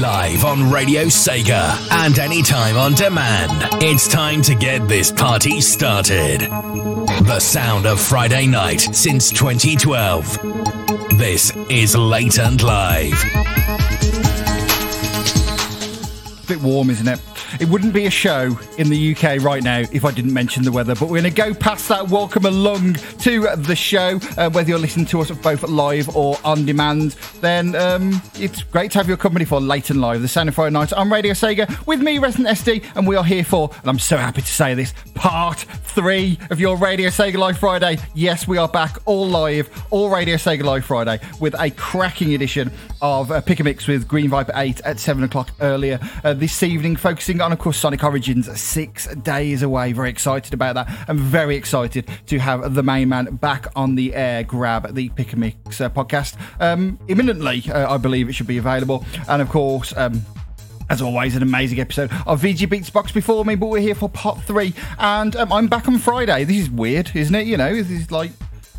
Live on Radio Sega and anytime on demand. It's time to get this party started. The sound of Friday night since 2012. This is Late and Live. A bit warm, isn't it? It wouldn't be a show in the UK right now if I didn't mention the weather, but we're going to go past that. Welcome along to the show. Uh, whether you're listening to us both live or on demand, then um, it's great to have your company for Late and Live, the Sound of Friday Night on Radio Sega with me, Resident SD, and we are here for, and I'm so happy to say this, part three of your Radio Sega Live Friday. Yes, we are back all live, all Radio Sega Live Friday with a cracking edition of uh, Pick a Mix with Green Viper 8 at 7 o'clock earlier uh, this evening, focusing on, of course, Sonic Origins six days away. Very excited about that. I'm very excited to have the main man back on the air, grab the Pick a Mix uh, podcast um, imminently. Uh, I believe it should be available. And of course, um, as always, an amazing episode of VG Beats Box before me, but we're here for part three, and um, I'm back on Friday. This is weird, isn't it? You know, this is like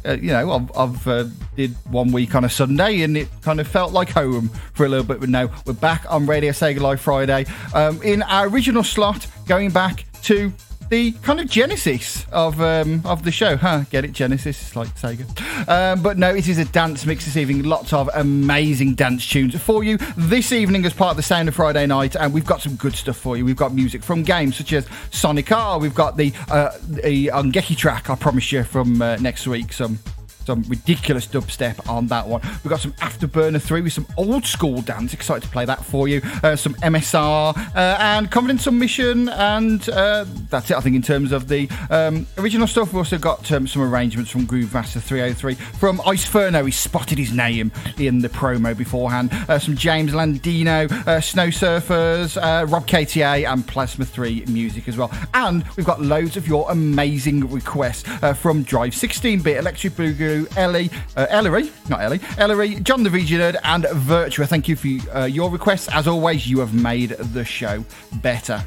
uh, you know, I've, I've uh, did one week on a Sunday and it kind of felt like home for a little bit. But now we're back on Radio Sega Live Friday um, in our original slot, going back to the kind of genesis of um, of the show. Huh? Get it? Genesis? It's like Sega. Um, but no, it is a dance mix this evening. Lots of amazing dance tunes for you this evening as part of the Sound of Friday night. And we've got some good stuff for you. We've got music from games such as Sonic R. We've got the uh, the Ongeki track, I promise you, from uh, next week. Some some ridiculous dubstep on that one. We've got some Afterburner 3 with some old school dance. Excited to play that for you. Uh, some MSR uh, and Confidence Submission. And uh, that's it, I think, in terms of the um, original stuff. We've also got um, some arrangements from Groove Master 303. From Iceferno, he spotted his name in the promo beforehand. Uh, some James Landino, uh, Snow Surfers, uh, Rob KTA, and Plasma 3 music as well. And we've got loads of your amazing requests from Drive 16 bit, Electric Boogaloo. Ellie, uh, Ellery, not Ellie, Ellery, John the VG Nerd, and Virtua. Thank you for uh, your requests. As always, you have made the show better.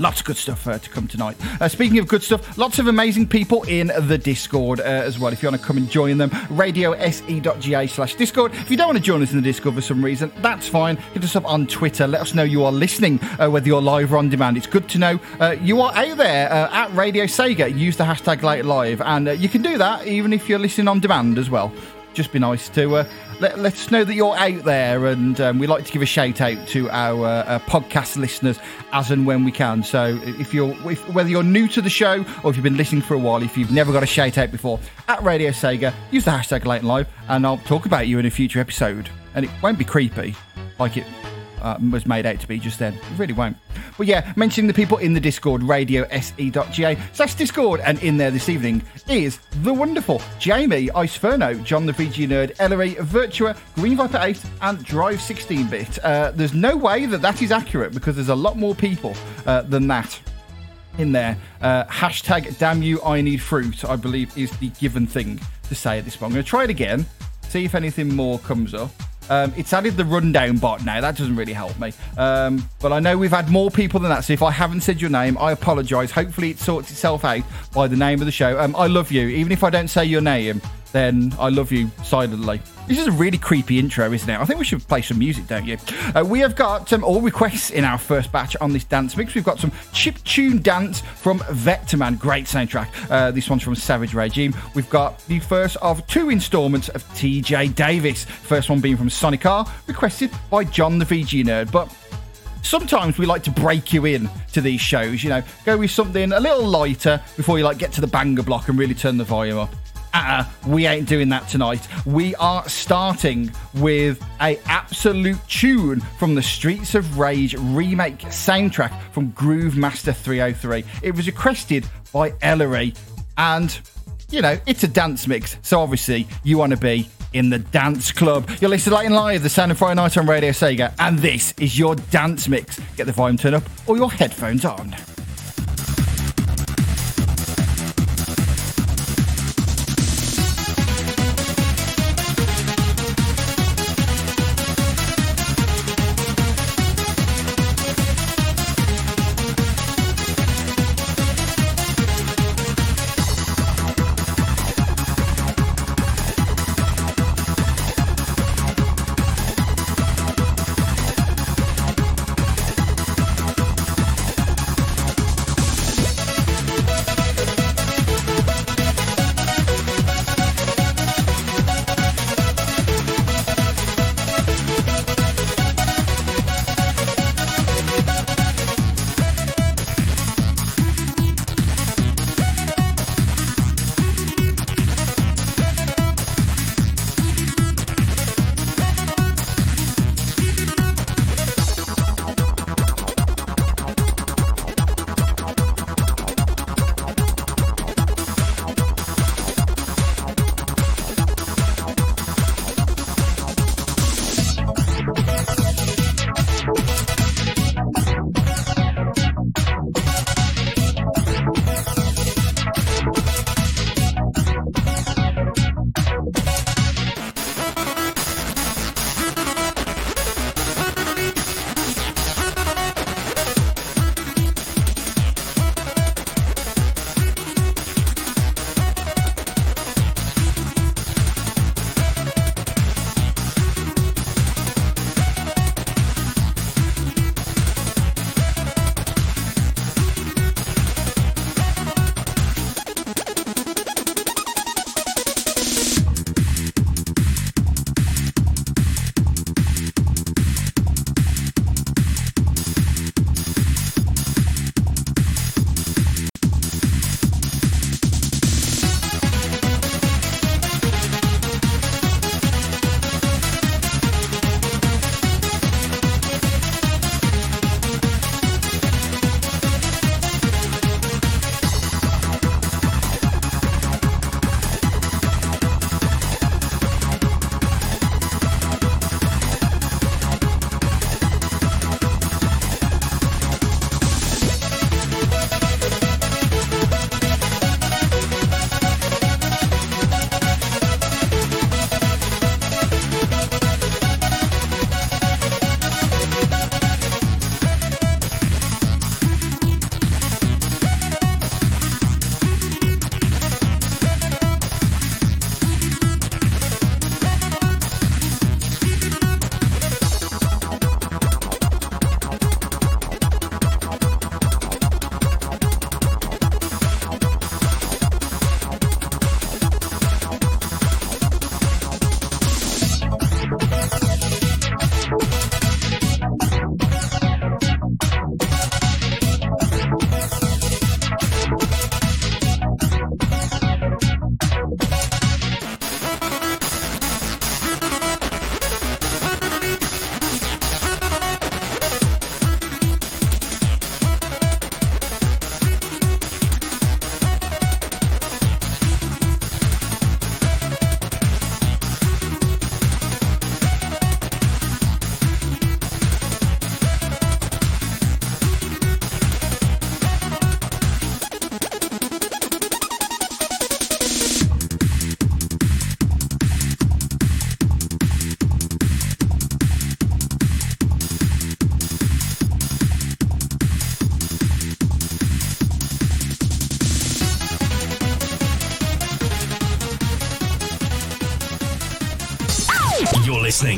Lots of good stuff uh, to come tonight. Uh, speaking of good stuff, lots of amazing people in the Discord uh, as well. If you want to come and join them, radiose.ga slash Discord. If you don't want to join us in the Discord for some reason, that's fine. Hit us up on Twitter. Let us know you are listening, uh, whether you're live or on demand. It's good to know uh, you are out there uh, at Radio Sega. Use the hashtag Late Live, and you can do that even if you're listening on demand as well just be nice to uh, let, let us know that you're out there. And um, we like to give a shout out to our uh, podcast listeners as and when we can. So if you're, if, whether you're new to the show or if you've been listening for a while, if you've never got a shout out before, at Radio Sega, use the hashtag Late and Live and I'll talk about you in a future episode. And it won't be creepy like it uh, was made out to be just then. It really won't. But yeah, mentioning the people in the Discord, radio se.ga slash Discord, and in there this evening is the wonderful Jamie, Iceferno, John the VG Nerd, Ellery, Virtua, Green Viper 8, and Drive 16 bit. Uh, there's no way that that is accurate because there's a lot more people uh, than that in there. Uh, hashtag damn you, I need fruit, I believe is the given thing to say at this point. I'm going to try it again, see if anything more comes up. Um, it's added the rundown bot now. That doesn't really help me. Um, but I know we've had more people than that. So if I haven't said your name, I apologise. Hopefully it sorts itself out by the name of the show. Um, I love you. Even if I don't say your name, then I love you silently. This is a really creepy intro, isn't it? I think we should play some music, don't you? Uh, we have got um, all requests in our first batch on this dance mix. We've got some chip tune dance from Vectorman, great soundtrack. Uh, this one's from Savage Regime. We've got the first of two installments of TJ Davis. First one being from Sonic R, requested by John the VG Nerd. But sometimes we like to break you in to these shows, you know, go with something a little lighter before you like get to the banger block and really turn the volume up uh, we ain't doing that tonight. We are starting with a absolute tune from the Streets of Rage remake soundtrack from Groove Master 303. It was requested by Ellery, and you know it's a dance mix, so obviously you want to be in the dance club. You're listening Late Live, the Sound of Friday Night on Radio Sega, and this is your dance mix. Get the volume turned up or your headphones on.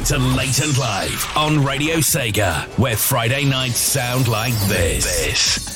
Listening to Late and Live on Radio Sega, where Friday nights sound like this. this.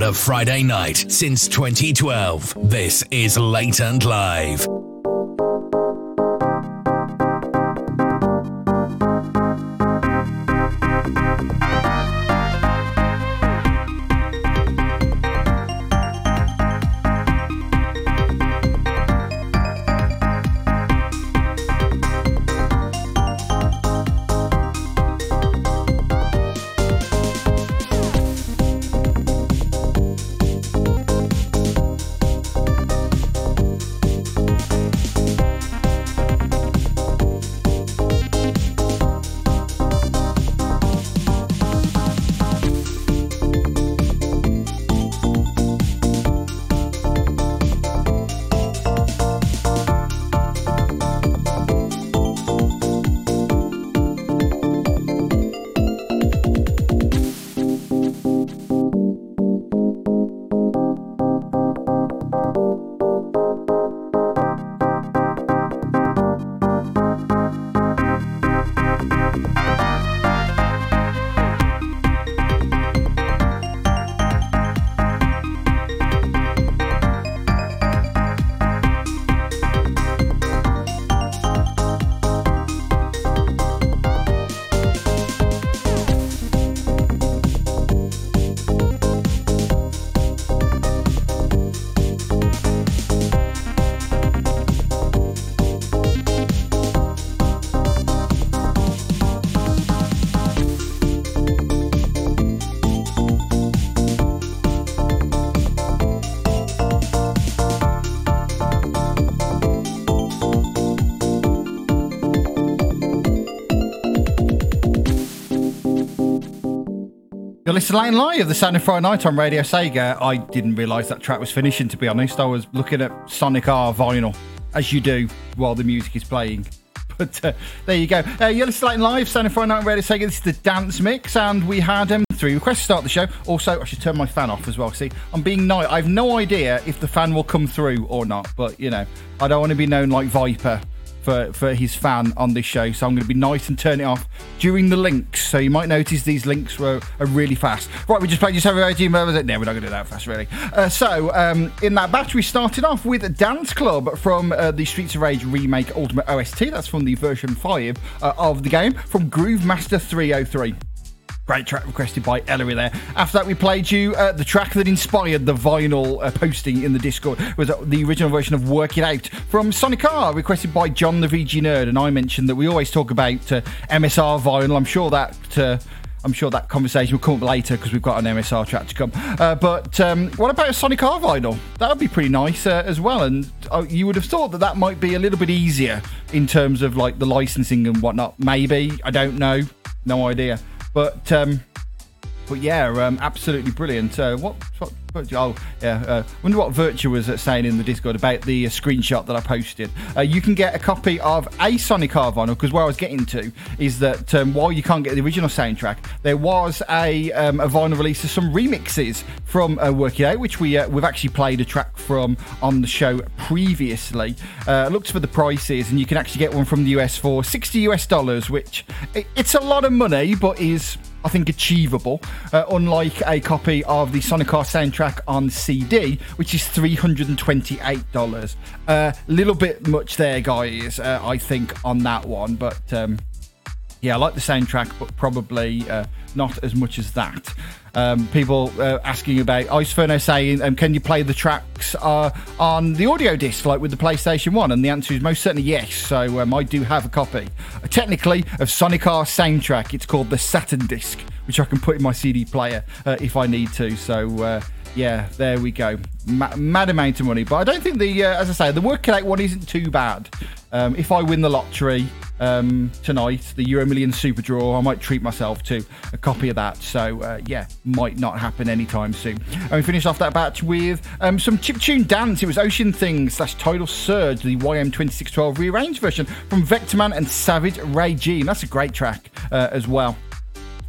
Sound of Friday night since 2012. This is Late and Live. You're listening live the Sound of Friday Night on Radio Sega. I didn't realise that track was finishing, to be honest. I was looking at Sonic R vinyl, as you do, while the music is playing. But uh, there you go. Uh, you're listening live, of Friday Night on Radio Sega. This is the dance mix, and we had um, three requests to start the show. Also, I should turn my fan off as well. See, I'm being nice. I have no idea if the fan will come through or not, but you know, I don't want to be known like Viper for, for his fan on this show. So I'm going to be nice and turn it off during the links. So you might notice these links were are really fast. Right, we just played just over 18 members. No, we're not going to do that fast, really. Uh, so um, in that batch, we started off with Dance Club from uh, the Streets of Rage remake Ultimate OST. That's from the version 5 uh, of the game from Groove Master 303. Great track requested by Ellery there. After that, we played you uh, the track that inspired the vinyl uh, posting in the Discord. Was uh, the original version of Work It Out from Sonic R, requested by John the VG Nerd. And I mentioned that we always talk about uh, MSR vinyl. I'm sure that. Uh, I'm sure that conversation will come up later because we've got an MSR track to come. Uh, but um, what about a Sonic R vinyl? That would be pretty nice uh, as well. And uh, you would have thought that that might be a little bit easier in terms of like the licensing and whatnot. Maybe I don't know, no idea. But um, but yeah, um, absolutely brilliant. Uh, what, what, what, Oh, yeah. Uh, wonder what Virtua was uh, saying in the Discord about the uh, screenshot that I posted. Uh, you can get a copy of a Sonic R vinyl because where I was getting to is that um, while you can't get the original soundtrack, there was a, um, a vinyl release of some remixes from uh, Work It Out, which we we've actually played a track from on the show previously. Looked for the prices, and you can actually get one from the US for 60 US dollars, which it, it's a lot of money, but is I think, achievable, uh, unlike a copy of the Sonic R soundtrack on CD, which is $328. A uh, little bit much there, guys, uh, I think, on that one. But um, yeah, I like the soundtrack, but probably uh, not as much as that. Um, people uh, asking about Iceferno saying, um, "Can you play the tracks uh, on the audio disc like with the PlayStation One?" And the answer is most certainly yes. So um, I do have a copy, uh, technically, of Sonic R soundtrack. It's called the Saturn disc, which I can put in my CD player uh, if I need to. So uh, yeah, there we go. Ma- mad amount of money, but I don't think the, uh, as I say, the work out one isn't too bad. Um, if I win the lottery um, tonight, the Euro Million Super Draw, I might treat myself to a copy of that. So uh, yeah, might not happen anytime soon. And we finished off that batch with um, some chiptune dance. It was Ocean Things slash Tidal Surge, the YM2612 rearranged version from Vectorman and Savage Ray Regime. That's a great track uh, as well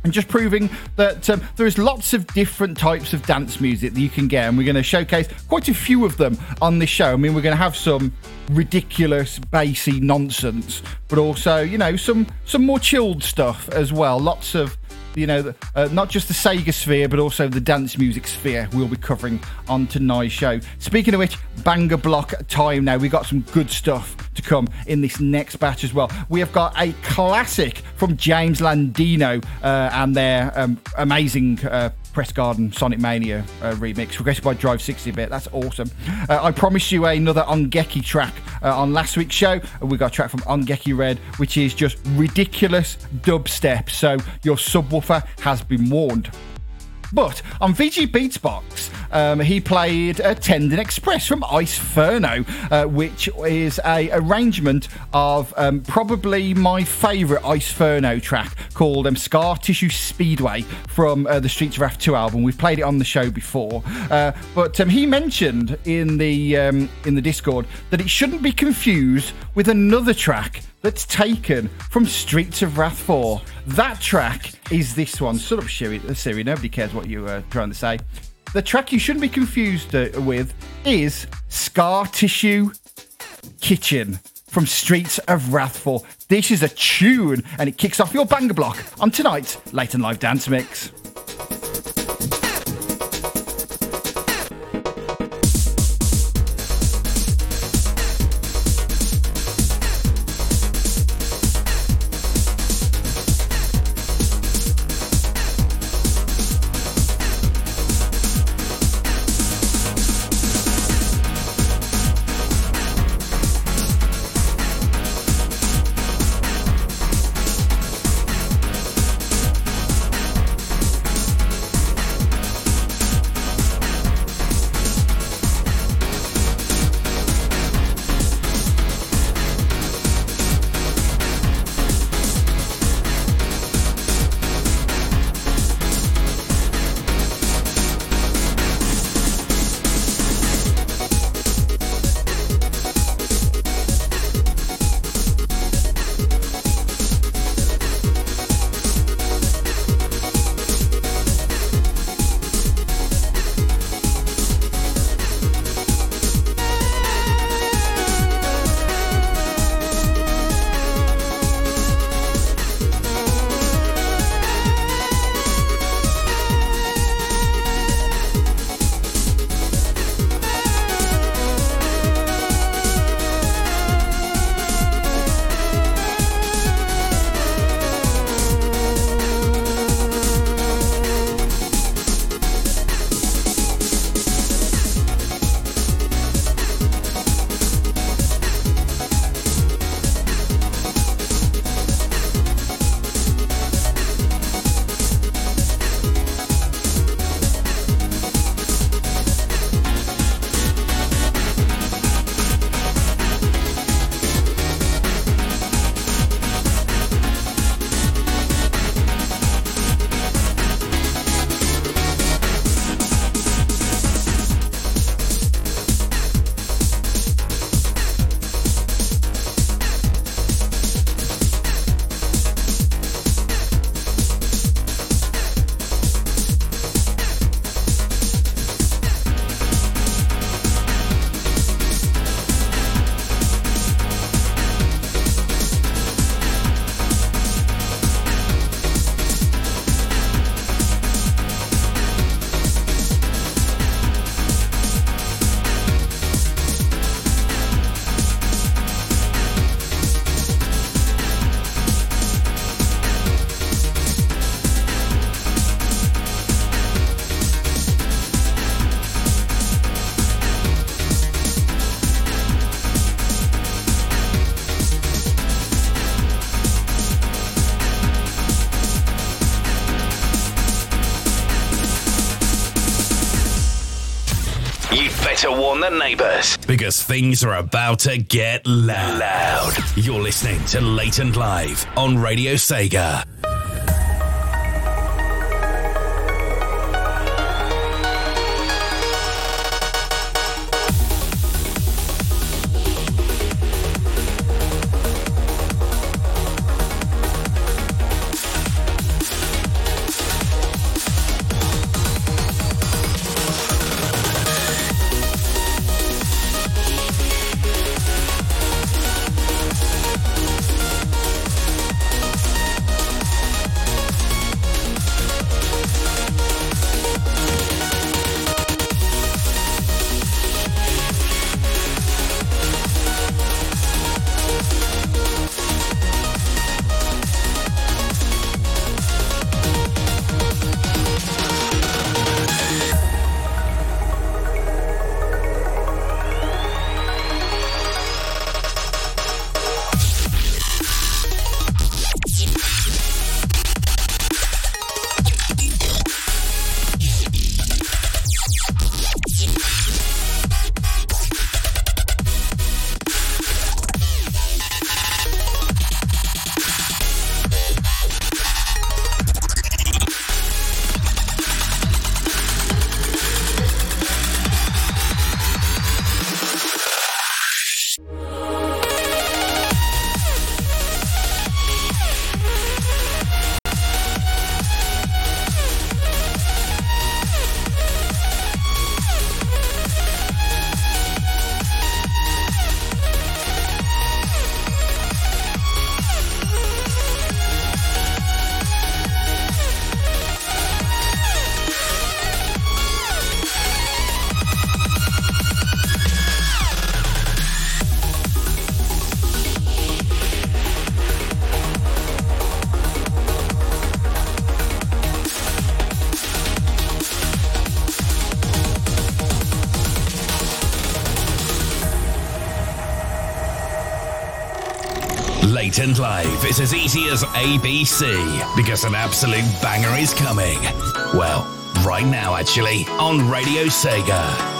and just proving that um, there is lots of different types of dance music that you can get and we're going to showcase quite a few of them on this show. I mean we're going to have some ridiculous bassy nonsense but also you know some some more chilled stuff as well. Lots of you know, uh, not just the Sega sphere, but also the dance music sphere we'll be covering on tonight's show. Speaking of which, banger block time now. We've got some good stuff to come in this next batch as well. We have got a classic from James Landino uh, and their um, amazing uh, Press Garden Sonic Mania uh, remix, requested by Drive 16 Bit. That's awesome. Uh, I promised you another Ongeki track uh, on last week's show. We got a track from Ongeki Red, which is just ridiculous dubstep. So your subwoofer has been warned. But on VG Beatsbox, um, he played uh, Tendon Express from Iceferno, uh, which is a arrangement of um, probably my favourite Iceferno track called um, Scar Tissue Speedway from uh, the Streets of Wrath 2 album. We've played it on the show before, uh, but um, he mentioned in the um, in the Discord that it shouldn't be confused with another track that's taken from Streets of Wrath 4. That track is this one. Shut up, Siri. Uh, Siri. Nobody cares what you are trying to say. The track you shouldn't be confused uh, with is Scar Tissue Kitchen from Streets of Wrath 4. This is a tune, and it kicks off your banger block on tonight's Late and Live Dance Mix. The neighbors because things are about to get loud. You're listening to Late and Live on Radio Sega. Late and Live is as easy as ABC because an absolute banger is coming. Well, right now, actually, on Radio Sega.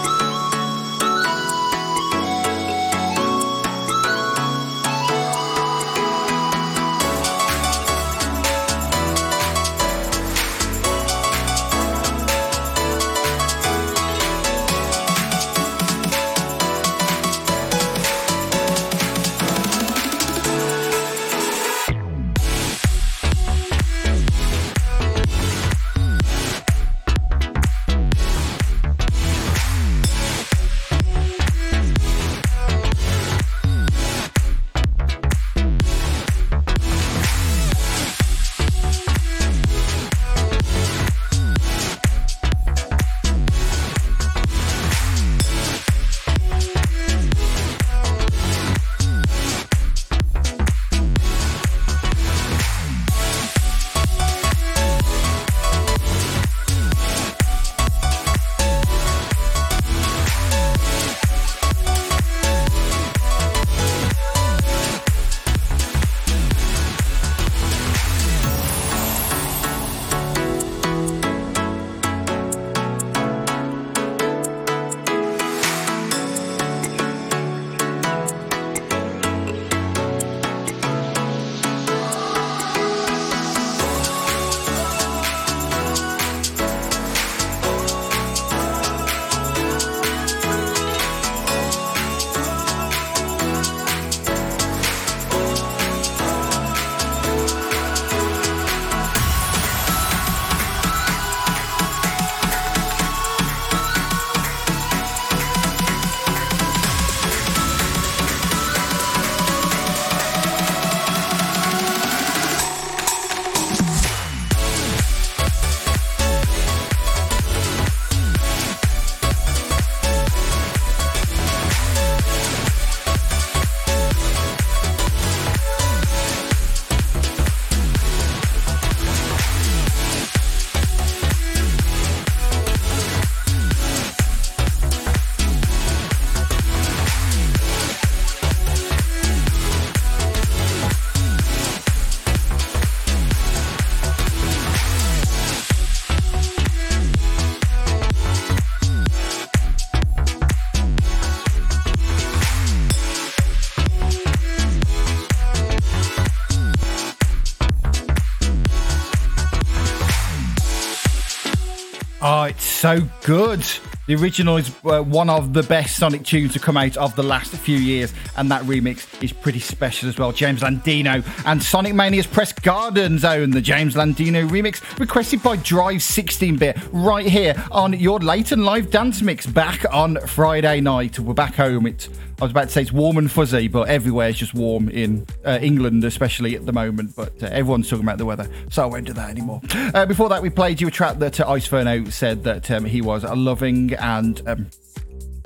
So good. The original is uh, one of the best Sonic tunes to come out of the last few years, and that remix is pretty special as well. James Landino and Sonic Mania's Press Garden Zone the James Landino remix, requested by Drive 16 bit, right here on your late and Live Dance Mix back on Friday night. We're back home. It's I was about to say it's warm and fuzzy, but everywhere is just warm in uh, England, especially at the moment. But uh, everyone's talking about the weather, so I won't do that anymore. Uh, before that, we played you a track that uh, Ice Ferno said that um, he was loving and. Um,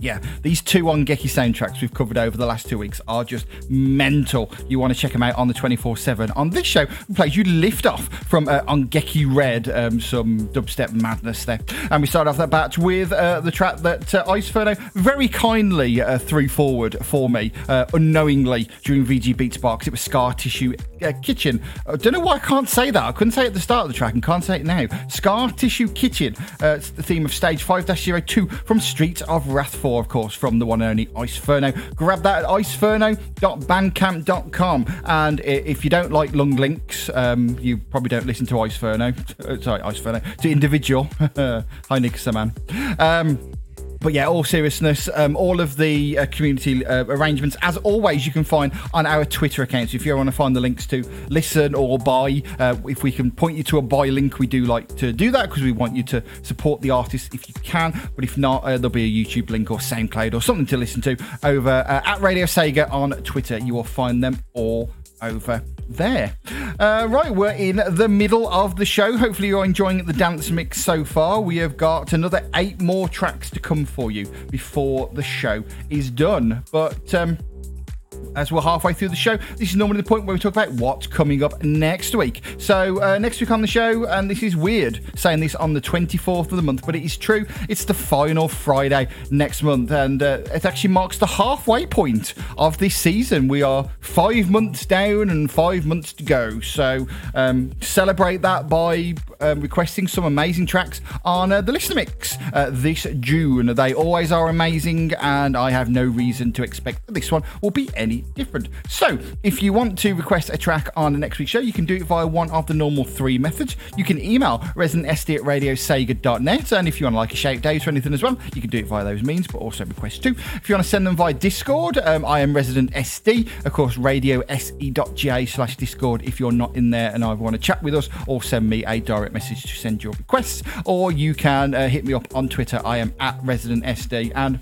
yeah, these two Ongeki soundtracks we've covered over the last two weeks are just mental. You want to check them out on the 24 7. On this show, we played you Lift Off from uh, Ongeki Red, um, some dubstep madness there. And we started off that batch with uh, the track that uh, Ice Ferno very kindly uh, threw forward for me, uh, unknowingly, during VG Beats Box. It was Scar Tissue uh, Kitchen. I don't know why I can't say that. I couldn't say it at the start of the track and can't say it now. Scar Tissue Kitchen. it's the theme of stage 5 02 from Street of Wrath of course, from the one and only Ice Ferno. Grab that at iceferno.bandcamp.com. And if you don't like long links, um, you probably don't listen to Ice Ferno. Sorry, Ice Ferno. To individual. Hi, Nick man. Um, but yeah, all seriousness, um, all of the uh, community uh, arrangements, as always, you can find on our Twitter accounts. If you want to find the links to listen or buy, uh, if we can point you to a buy link, we do like to do that because we want you to support the artist if you can. But if not, uh, there'll be a YouTube link or SoundCloud or something to listen to over uh, at Radio Sega on Twitter. You will find them all over there. Uh, right, we're in the middle of the show. Hopefully, you're enjoying the dance mix so far. We have got another eight more tracks to come for you before the show is done. But um, as we're halfway through the show, this is normally the point where we talk about what's coming up next week. So, uh, next week on the show, and this is weird saying this on the 24th of the month, but it is true. It's the final Friday next month, and uh, it actually marks the halfway point of this season. We are five months down and five months to go. So, um, celebrate that by um, requesting some amazing tracks on uh, the listener mix uh, this June. They always are amazing, and I have no reason to expect that this one will be any different. So, if you want to request a track on the next week's show, you can do it via one of the normal three methods. You can email residentsd at radiosega.net, and if you want to like a shout out or anything as well, you can do it via those means, but also request too. If you want to send them via Discord, um, I am resident SD, of course, radiose.ga slash Discord if you're not in there and I want to chat with us or send me a direct message to send your requests, or you can uh, hit me up on Twitter. I am at resident SD and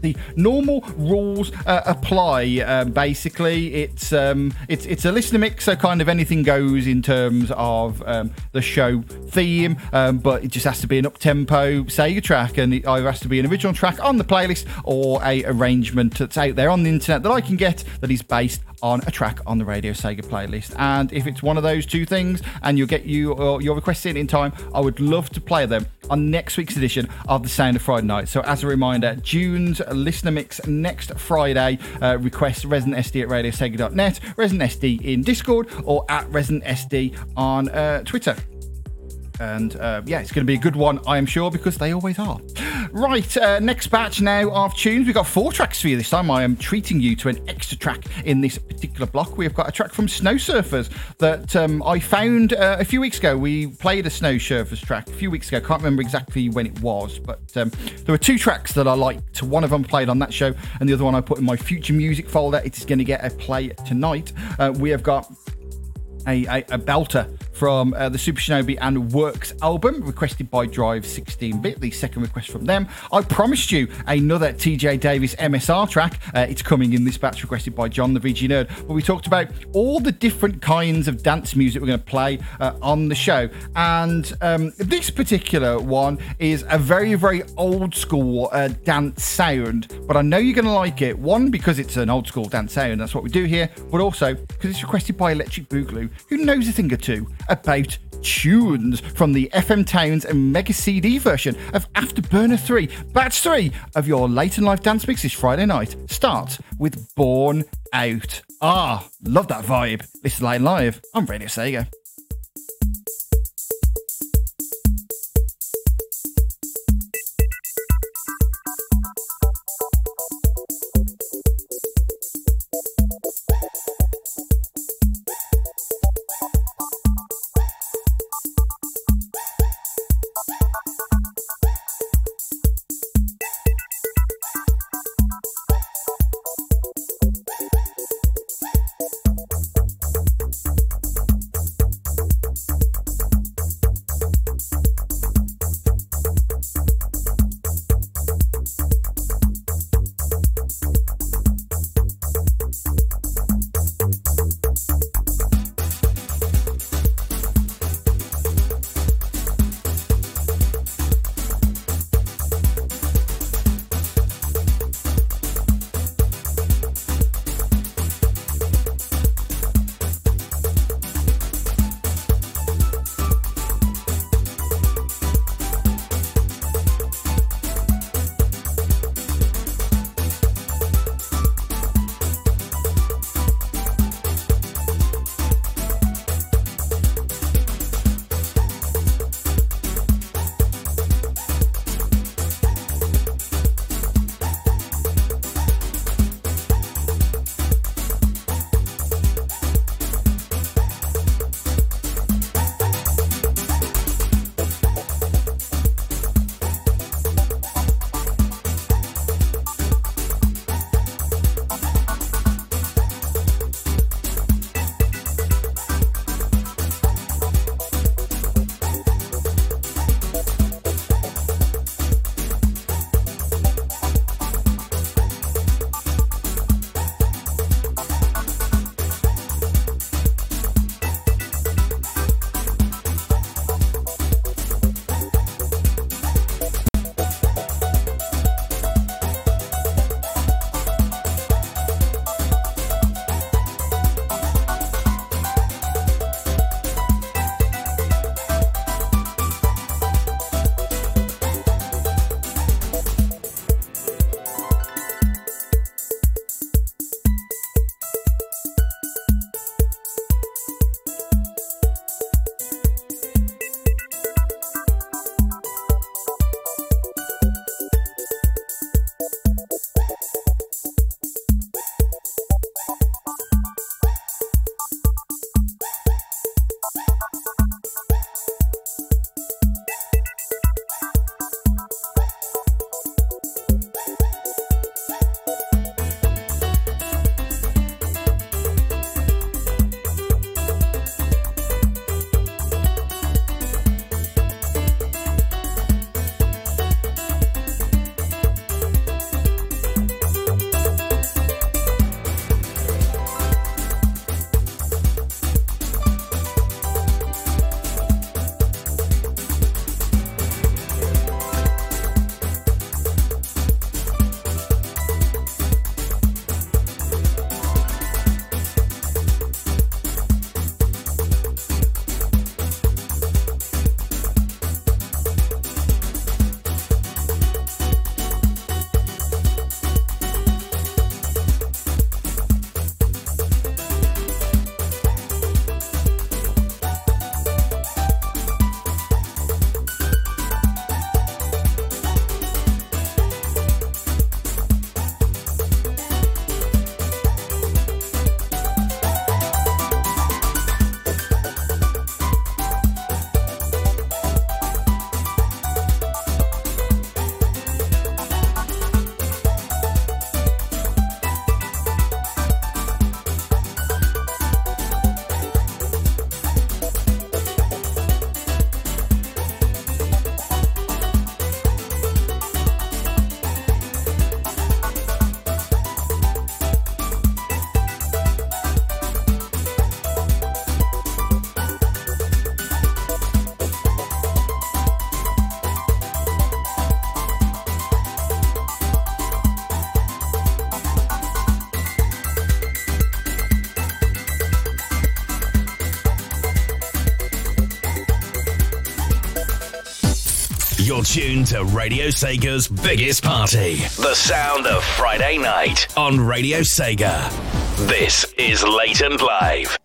the normal rules uh, apply. Uh, basically, it's um, it's it's a listener mix, so kind of anything goes in terms of um, the show theme, um, but it just has to be an up tempo Sega track, and it either has to be an original track on the playlist or a arrangement that's out there on the internet that I can get that is based on a track on the Radio Sega playlist. And if it's one of those two things and you'll get you or your request in in time, I would love to play them on next week's edition of the Sound of Friday Night. So as a reminder, June's listener mix next Friday. Uh, request residentsd at radiosega.net, residentsd in Discord, or at residentsd on uh, Twitter. And uh, yeah, it's going to be a good one, I am sure, because they always are. Right, uh, next batch now of tunes. We've got four tracks for you this time. I am treating you to an extra track in this particular block. We've got a track from Snow Surfers that um, I found uh, a few weeks ago. We played a Snow Surfers track a few weeks ago. Can't remember exactly when it was, but um, there were two tracks that I liked. One of them played on that show, and the other one I put in my future music folder. It is going to get a play tonight. Uh, we have got a, a, a belter from uh, the Super Shinobi and Works album, requested by Drive 16 bit, the second request from them. I promised you another TJ Davis MSR track. Uh, it's coming in this batch, requested by John the VG Nerd. But we talked about all the different kinds of dance music we're going to play uh, on the show. And um, this particular one is a very, very old school uh, dance sound. But I know you're going to like it. One, because it's an old school dance sound, that's what we do here, but also because it's requested by Electric Boogaloo, who knows a thing or two about tunes from the FM Towns and Mega CD version of Afterburner 3. Batch 3 of your Late and Live Dance Mix this Friday night starts with Born Out. Ah, love that vibe. This is Late and Live on Radio Sega. You're tuned to Radio Sega's biggest party. The sound of Friday night on Radio Sega. This is Late and Live.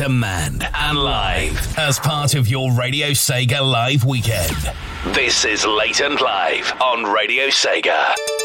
Demand and live as part of your Radio Sega Live weekend. This is Late and Live on Radio Sega.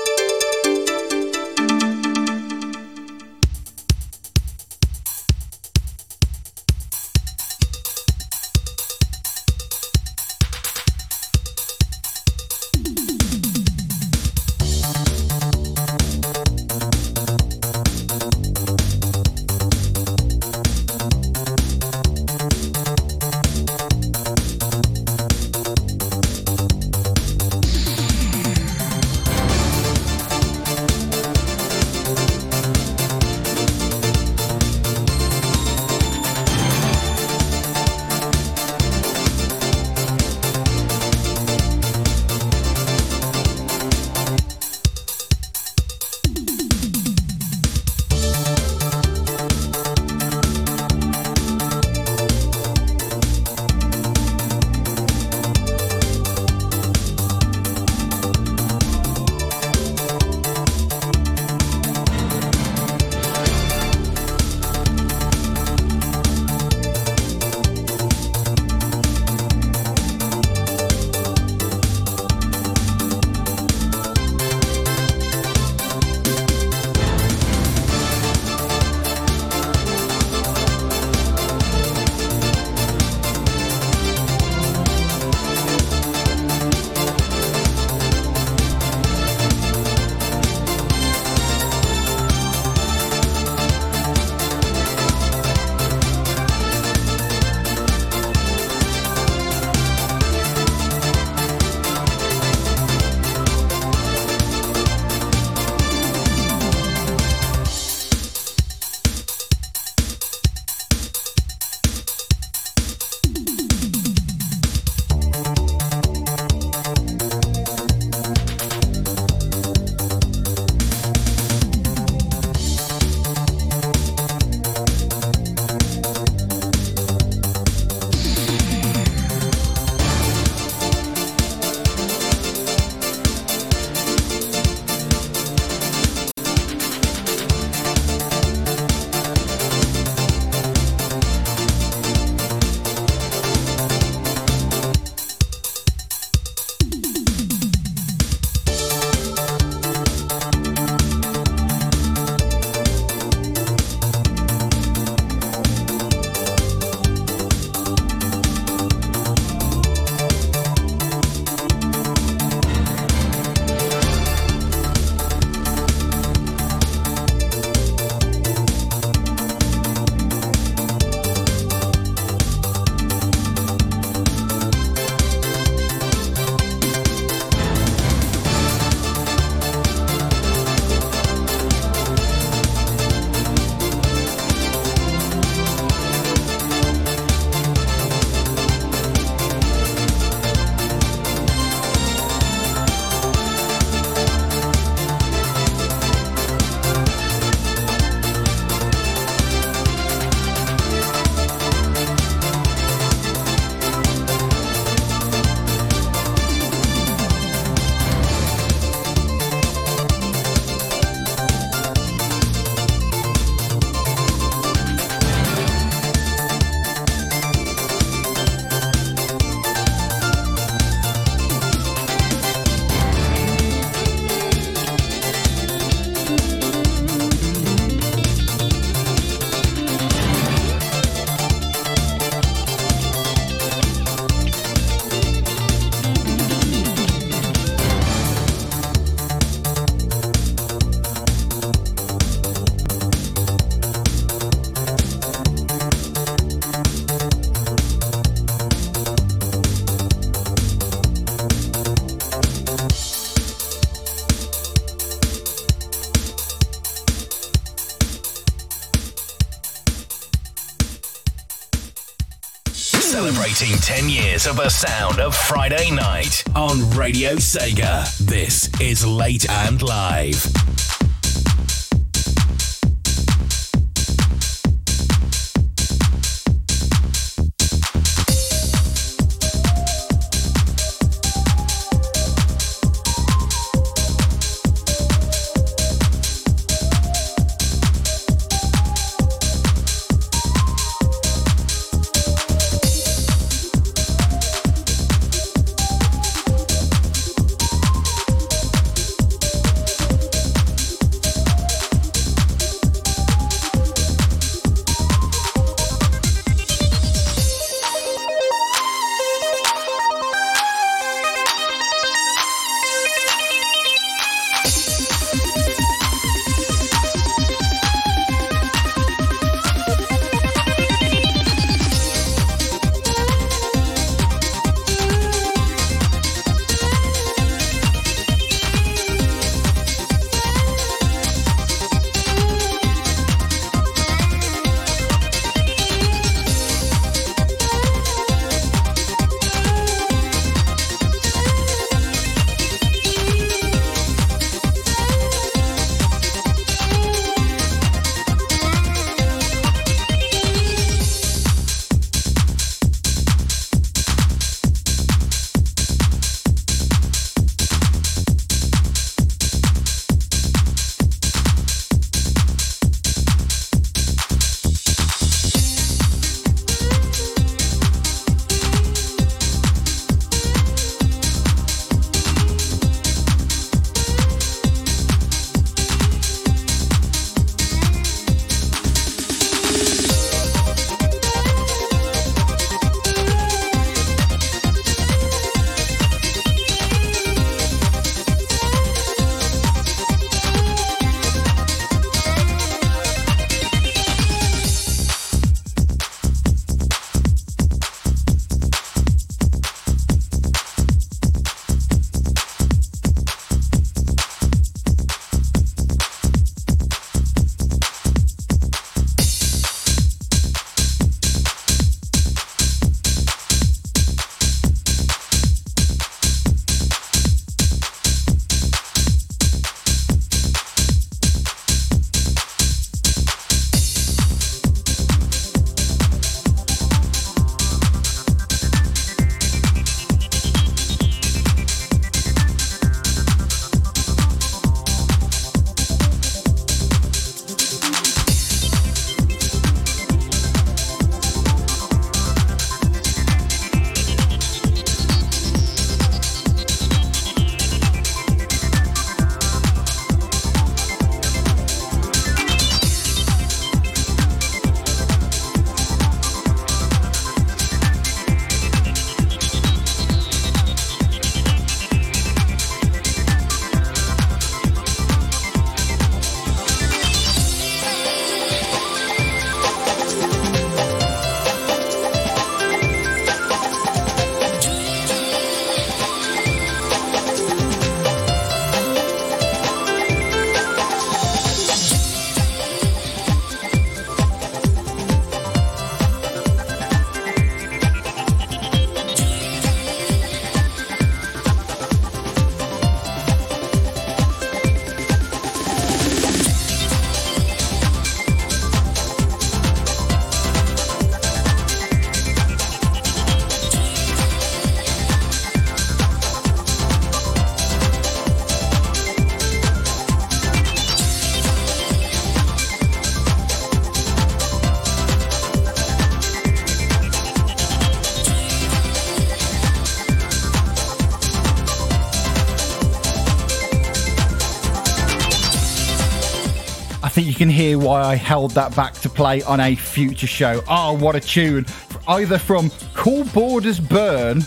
10 years of the sound of Friday night on Radio Sega. This is Late and Live. Why I held that back to play on a future show. Oh, what a tune! Either from Cool Boarders Burn,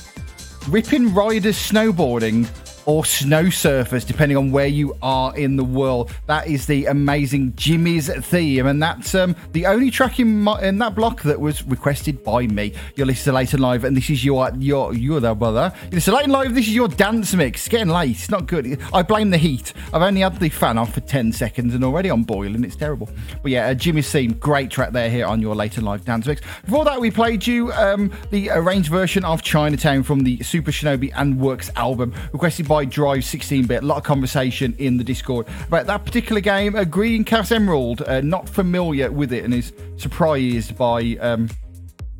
Ripping Riders Snowboarding, or snow surfers, depending on where you are in the world. That is the amazing Jimmy's theme, and that's um, the only track in, my, in that block that was requested by me. You're listening to Late and Live, and this is your your you're there, brother. You're listening to Late Live. This is your dance mix. It's getting late. It's not good. I blame the heat. I've only had the fan on for ten seconds, and already I'm boiling. It's terrible. But yeah, uh, Jimmy's theme, great track there here on your Late and Live dance mix. Before that, we played you um, the arranged version of Chinatown from the Super Shinobi and Works album, requested by Drive 16-bit. A lot of conversation in the Discord about that particular game. A Green Chaos Emerald, uh, not familiar with it, and is surprised by. Um,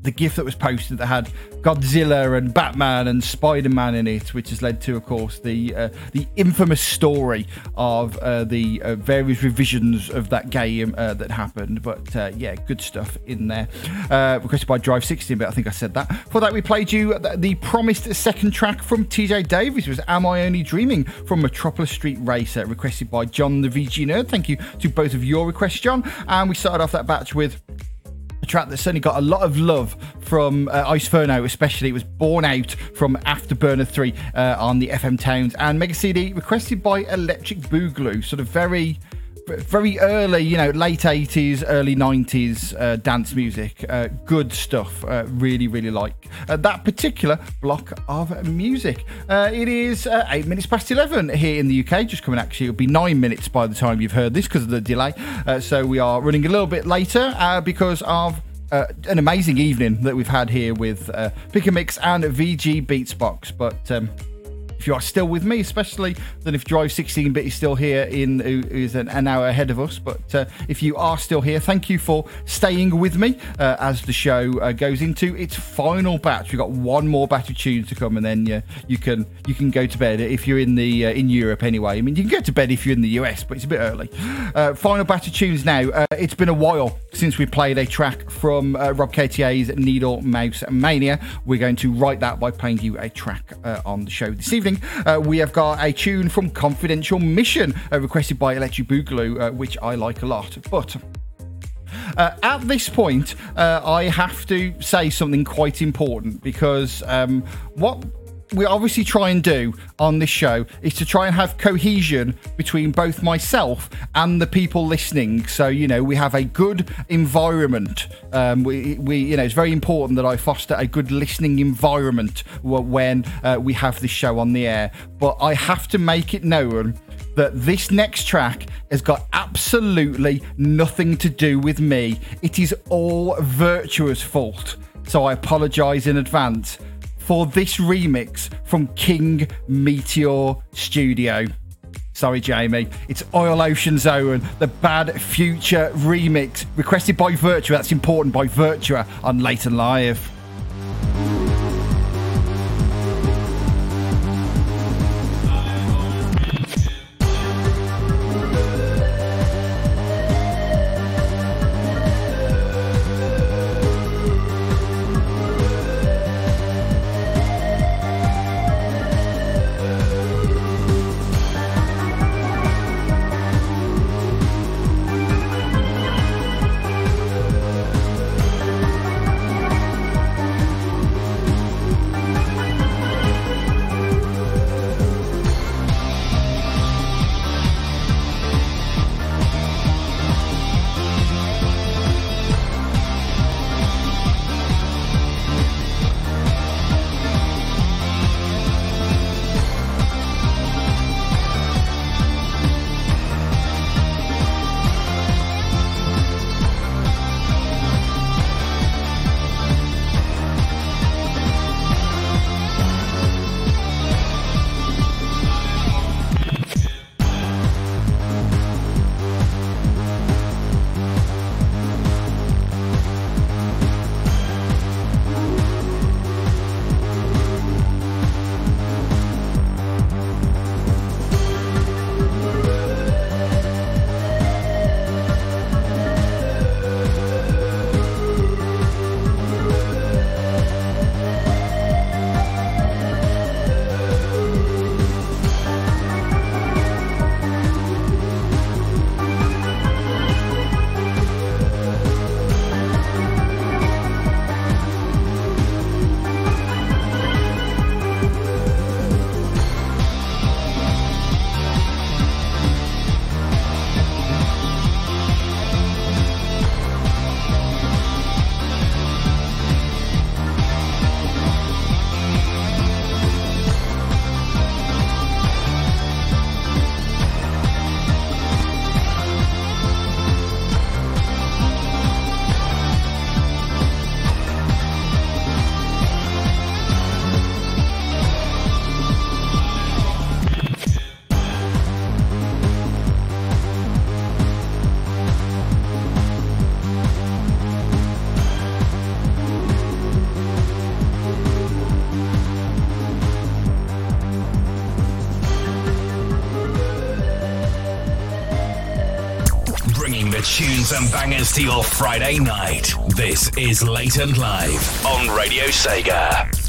the GIF that was posted that had Godzilla and Batman and Spider Man in it, which has led to, of course, the uh, the infamous story of uh, the uh, various revisions of that game uh, that happened. But uh, yeah, good stuff in there. Uh, requested by Drive 16, but I think I said that. For that, we played you the, the promised second track from TJ Davis was "Am I Only Dreaming" from Metropolis Street Racer, requested by John the VG Nerd. Thank you to both of your requests, John. And we started off that batch with track that certainly got a lot of love from uh, Iceferno, especially. It was born out from Afterburner 3 uh, on the FM Towns and Mega CD requested by Electric Boogaloo. Sort of very very early, you know, late 80s, early 90s uh, dance music. Uh, good stuff. Uh, really, really like uh, that particular block of music. Uh, it is uh, eight minutes past 11 here in the UK, just coming actually, it'll be nine minutes by the time you've heard this because of the delay. so we are running a little bit later because of. an amazing evening that we've had here with Pick a Mix and VG Beatsbox, but um, you are still with me, especially than if Drive 16 bit is still here in who's an, an hour ahead of us. But uh, if you are still here, thank you for staying with me uh, as the show uh, goes into its final batch. We've got one more batch of tunes to come, and then uh, you can you can go to bed if you're in the uh, in Europe anyway. I mean, you can go to bed if you're in the US, but it's a bit early. Uh, final batch of tunes now. it's been a while since we played a track from Rob KTA's Needle Mouse Mania. We're going to write that by playing you a track on the show this evening uh, we have got a tune from Confidential Mission, uh, requested by Electric Boogaloo, uh, which I like a lot. But uh, at this point, uh, I have to say something quite important because um, what we obviously try and do on this show is to try and have cohesion between both myself and the people listening. So you know we have a good environment. Um, we, we you know it's very important that I foster a good listening environment when uh, we have this show on the air. But I have to make it known that this next track has got absolutely nothing to do with me. It is all Virtua's fault. So I apologise in advance for this remix from King Meteor Studio. Sorry, Jamie. It's Oil Ocean Zone, the Bad Future remix, requested by Virtua. That's important by Virtua on Late and Live. bringing the tunes and bangers to your Friday night. This is Late and Live on Radio Sega.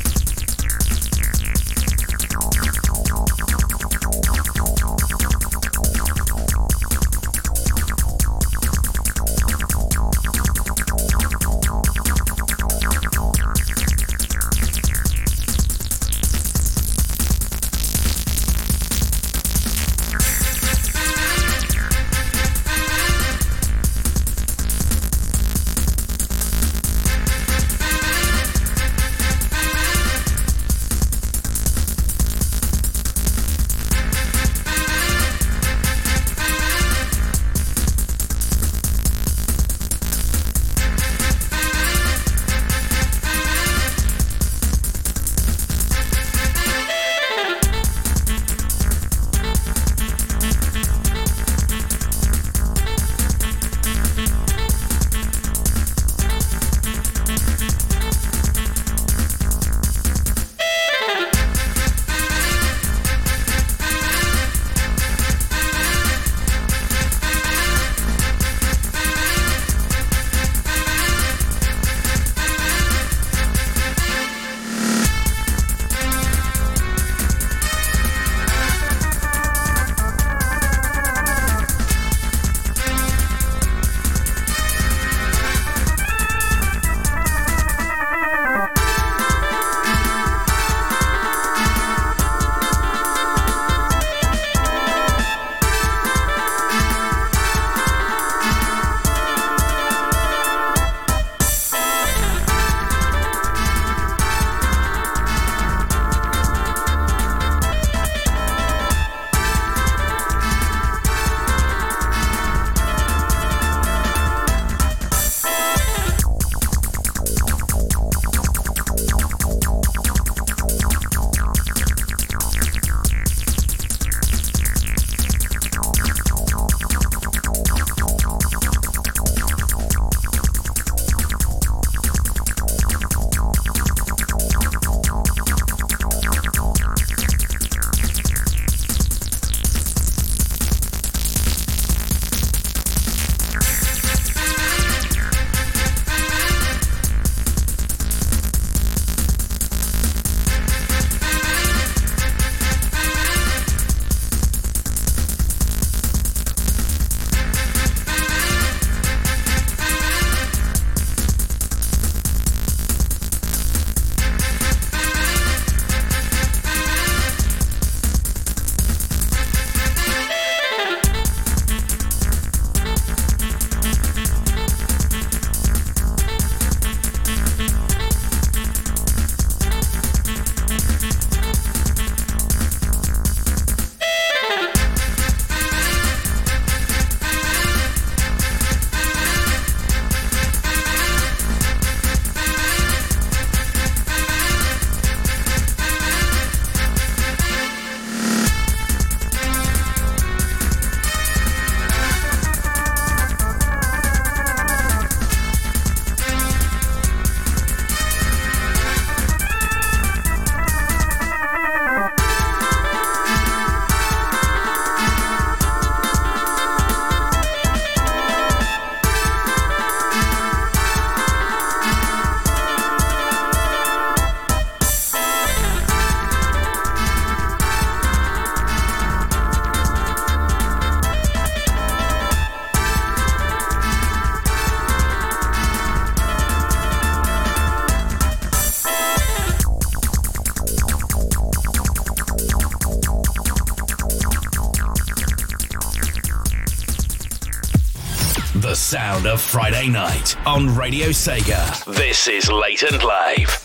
Night on Radio Sega. This is Late and Live.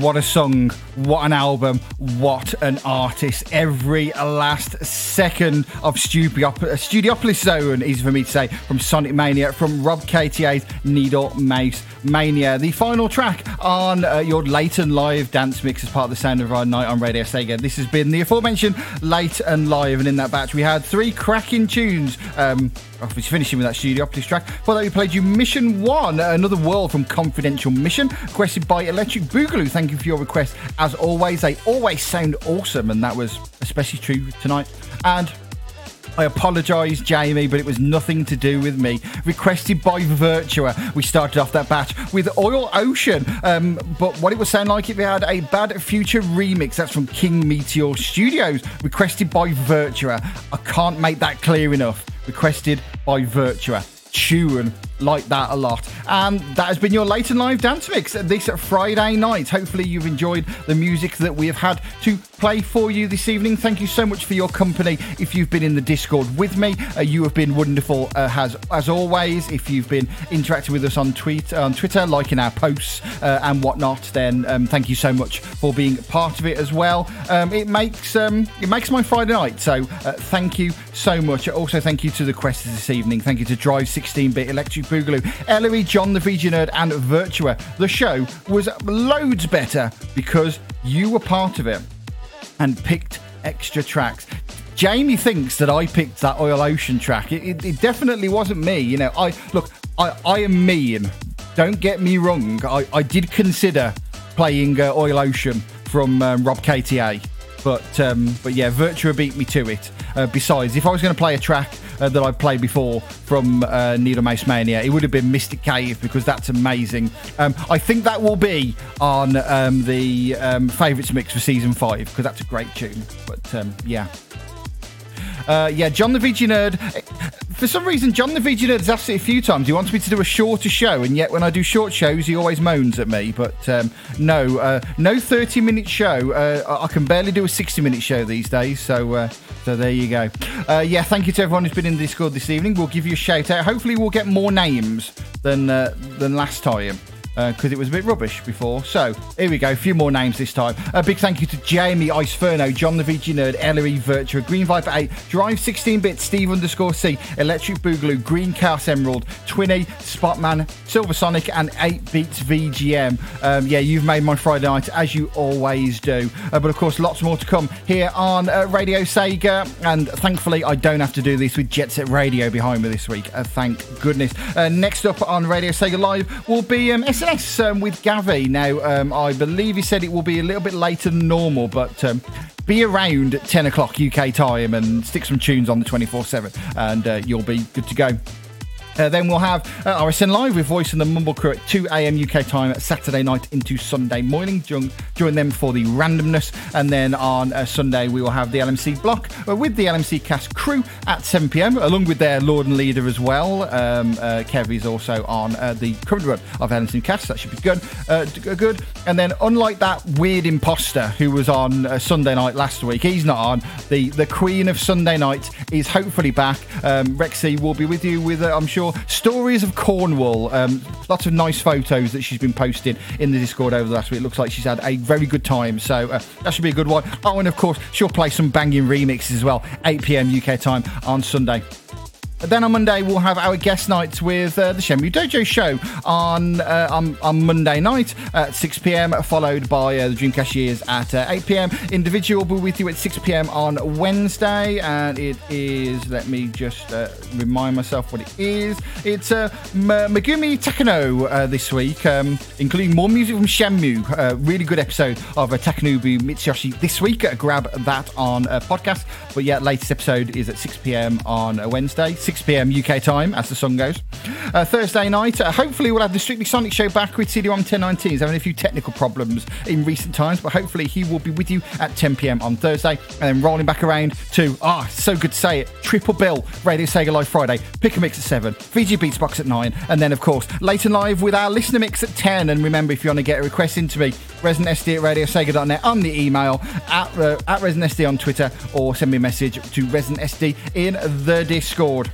What a song, what an album, what an artist. Every last second of Studiop- Studiopolis Zone is for me to say from Sonic Mania, from Rob KTA's Needle Mouse Mania. The final track on uh, your late and live dance mix as part of the Sound of Our Night on Radio Sega. This has been the aforementioned late and live, and in that batch we had three cracking tunes. Um, obviously finishing with that Studiopolis track. For that we played you Mission 1, Another World from Confidential Mission, requested by Electric Boogaloo. Thank you for your request. As always, they always sound awesome, and that was especially true tonight. And I apologise, Jamie, but it was nothing to do with me. Requested by Virtua. We started off that batch with Oil Ocean, um, but what it would sound like if they had a Bad Future remix. That's from King Meteor Studios, requested by Virtua. I can't make that clear enough. Requested by Virtua. Tune like that a lot. And that has been your late and live dance mix this Friday night. Hopefully, you've enjoyed the music that we have had to play for you this evening. Thank you so much for your company. If you've been in the Discord with me, uh, you have been wonderful uh, as as always. If you've been interacting with us on tweet on Twitter, liking our posts uh, and whatnot, then um, thank you so much for being part of it as well. Um, it makes um, it makes my Friday night. So uh, thank you so much. Also, thank you to the questers this evening. Thank you to Drive 16-bit Electric Boogaloo, Ellery, John the VG Nerd, and Virtua. The show was loads better because you were part of it and picked extra tracks. Jamie thinks that I picked that Oil Ocean track. It, it, it definitely wasn't me. You know, I look, I, I am mean. Don't get me wrong. I, I did consider playing uh, Oil Ocean from um, Rob KTA, but um, but yeah, Virtua beat me to it. Uh, besides, if I was going to play a track uh, that I've played before from uh, Needle Mouse Mania, it would have been Mystic Cave because that's amazing. Um, I think that will be on um, the um, favourites mix for season five because that's a great tune. But um, yeah. Uh, yeah, John the VG Nerd. For some reason, John the VG has asked it a few times. He wants me to do a shorter show, and yet when I do short shows, he always moans at me. But um, no, uh, no 30 minute show. Uh, I can barely do a 60 minute show these days. So, uh, so there you go. Uh, yeah, thank you to everyone who's been in the Discord this evening. We'll give you a shout out. Hopefully, we'll get more names than uh, than last time because uh, it was a bit rubbish before. So here we go, a few more names this time. A big thank you to Jamie Iceferno, John the VG Nerd, Ellery Virtua, Green Viper 8, Drive 16-bit, Steve underscore C, Electric Boogaloo, Green Chaos Emerald, Twinny, Spotman, Silver Sonic, and 8 Beats VGM. Um, yeah, you've made my Friday night as you always do. Uh, but of course, lots more to come here on uh, Radio Sega. And thankfully, I don't have to do this with Jet Set Radio behind me this week. Uh, thank goodness. Uh, next up on Radio Sega Live will be um, SNS um, with Gavi. Now, um, I believe he said it will be a little bit later than normal, but um, be around at 10 o'clock UK time and stick some tunes on the 24 7, and uh, you'll be good to go. Uh, then we'll have uh, RSN Live with Voice and the Mumble Crew at 2 a.m. UK time at Saturday night into Sunday morning. Join, join them for the randomness. And then on uh, Sunday, we will have the LMC block uh, with the LMC cast crew at 7 p.m., along with their Lord and Leader as well. Um, uh, Kev is also on uh, the current run of LMC cast. That should be good. good. And then, unlike that weird imposter who was on Sunday night last week, he's not on. The, the Queen of Sunday night is hopefully back. Um, Rexy will be with you with, I'm sure, stories of Cornwall. Um, lots of nice photos that she's been posting in the Discord over the last week. Looks like she's had a very good time, so uh, that should be a good one. Oh, and of course, she'll play some banging remixes as well, 8 pm UK time on Sunday. Then on Monday we'll have our guest nights with uh, the Shenmue Dojo show on, uh, on on Monday night at 6 p.m. Followed by uh, the Dream Cashiers at uh, 8 p.m. Individual will be with you at 6 p.m. on Wednesday, and it is. Let me just uh, remind myself what it is. It's uh, M- Megumi Takano this week, um, including more music from Shenmue. really good episode of uh, Takenobu Mitsuyoshi this week. grab that on a podcast. But yeah, latest episode is at 6 p.m. on Wednesday. 6 pm UK time, as the song goes. Uh, Thursday night, uh, hopefully, we'll have the Strictly Sonic show back with CD1 1019. He's having a few technical problems in recent times, but hopefully, he will be with you at 10 pm on Thursday. And then rolling back around to, ah, so good to say it, Triple Bill, Radio Sega Live Friday, Pick a Mix at 7, VG Beats Box at 9, and then, of course, late and live with our listener mix at 10. And remember, if you want to get a request into me, ResidentSD at radiosega.net on the email, at, uh, at ResidentSD on Twitter, or send me a message to ResidentSD in the Discord.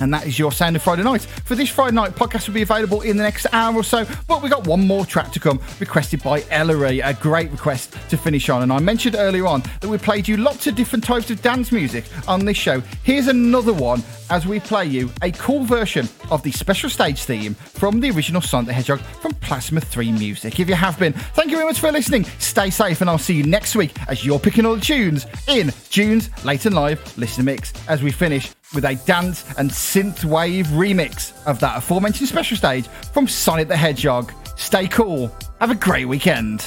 And that is your Sound of Friday Night. For this Friday night, podcast will be available in the next hour or so, but we got one more track to come, requested by Ellery, a great request to finish on. And I mentioned earlier on that we played you lots of different types of dance music on this show. Here's another one as we play you a cool version of the special stage theme from the original Sonic the Hedgehog from Plasma 3 Music. If you have been, thank you very much for listening. Stay safe, and I'll see you next week as you're picking all the tunes in June's Late and Live Listener Mix as we finish with a dance and synth wave remix of that aforementioned special stage from Sonic the Hedgehog. Stay cool. Have a great weekend.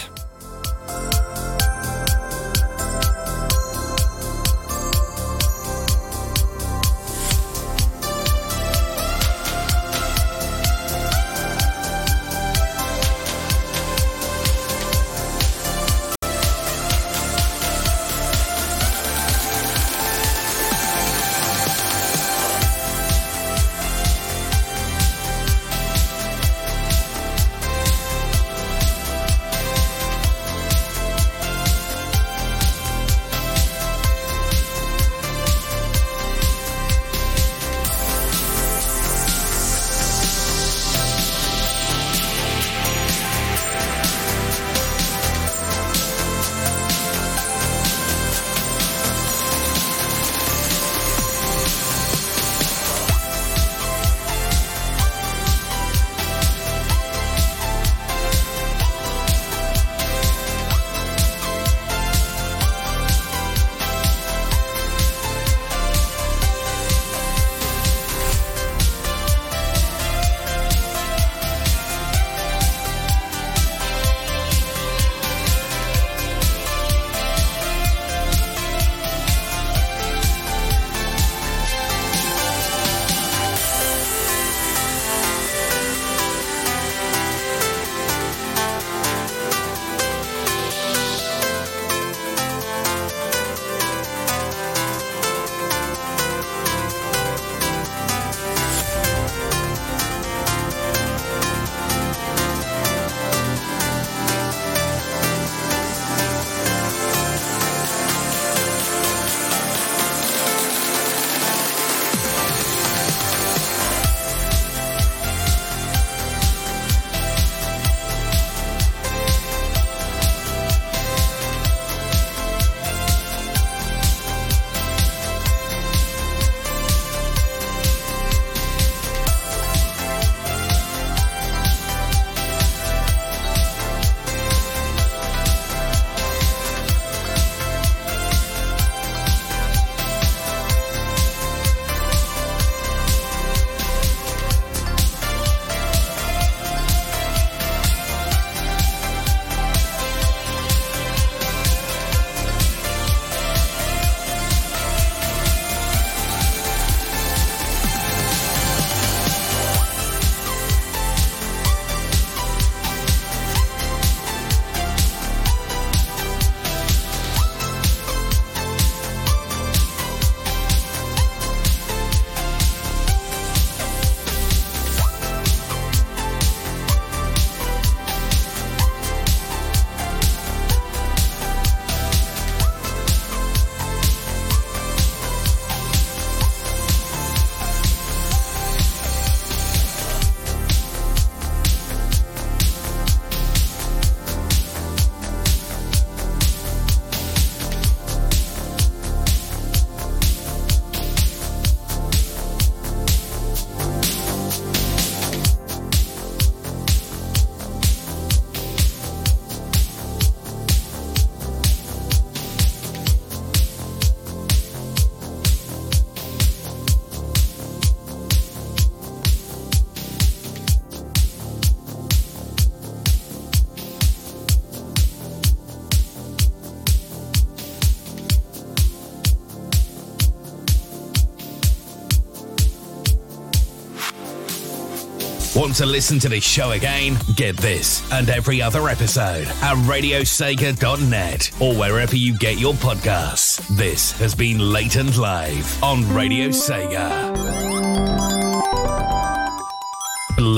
Want to listen to this show again? Get this and every other episode at radiosega.net or wherever you get your podcasts. This has been Late and Live on Radio Sega.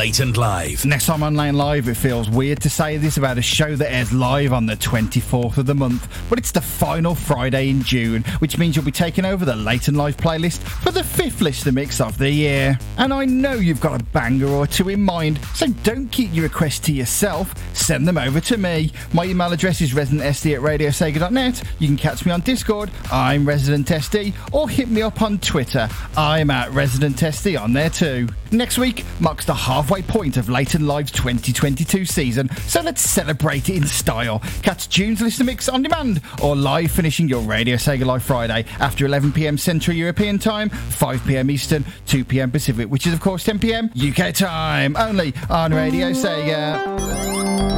Blatant Live. Next time on Late Live, it feels weird to say this about a show that airs live on the 24th of the month, but it's the final Friday in June, which means you'll be taking over the Late and Live playlist for the fifth listener mix of the year. And I know you've got a banger or two in mind, so don't keep your requests to yourself, send them over to me. My email address is residentsd at radiosega.net. You can catch me on Discord, I'm Resident SD, or hit me up on Twitter. I'm at Resident SD on there too. Next week marks the halfway point of and Live's 2022 season, so let's celebrate it in style. Catch June's Listener Mix on demand or live finishing your Radio Sega Live Friday after 11pm Central European Time, 5pm Eastern, 2pm Pacific, which is of course 10pm UK time, only on Radio Sega.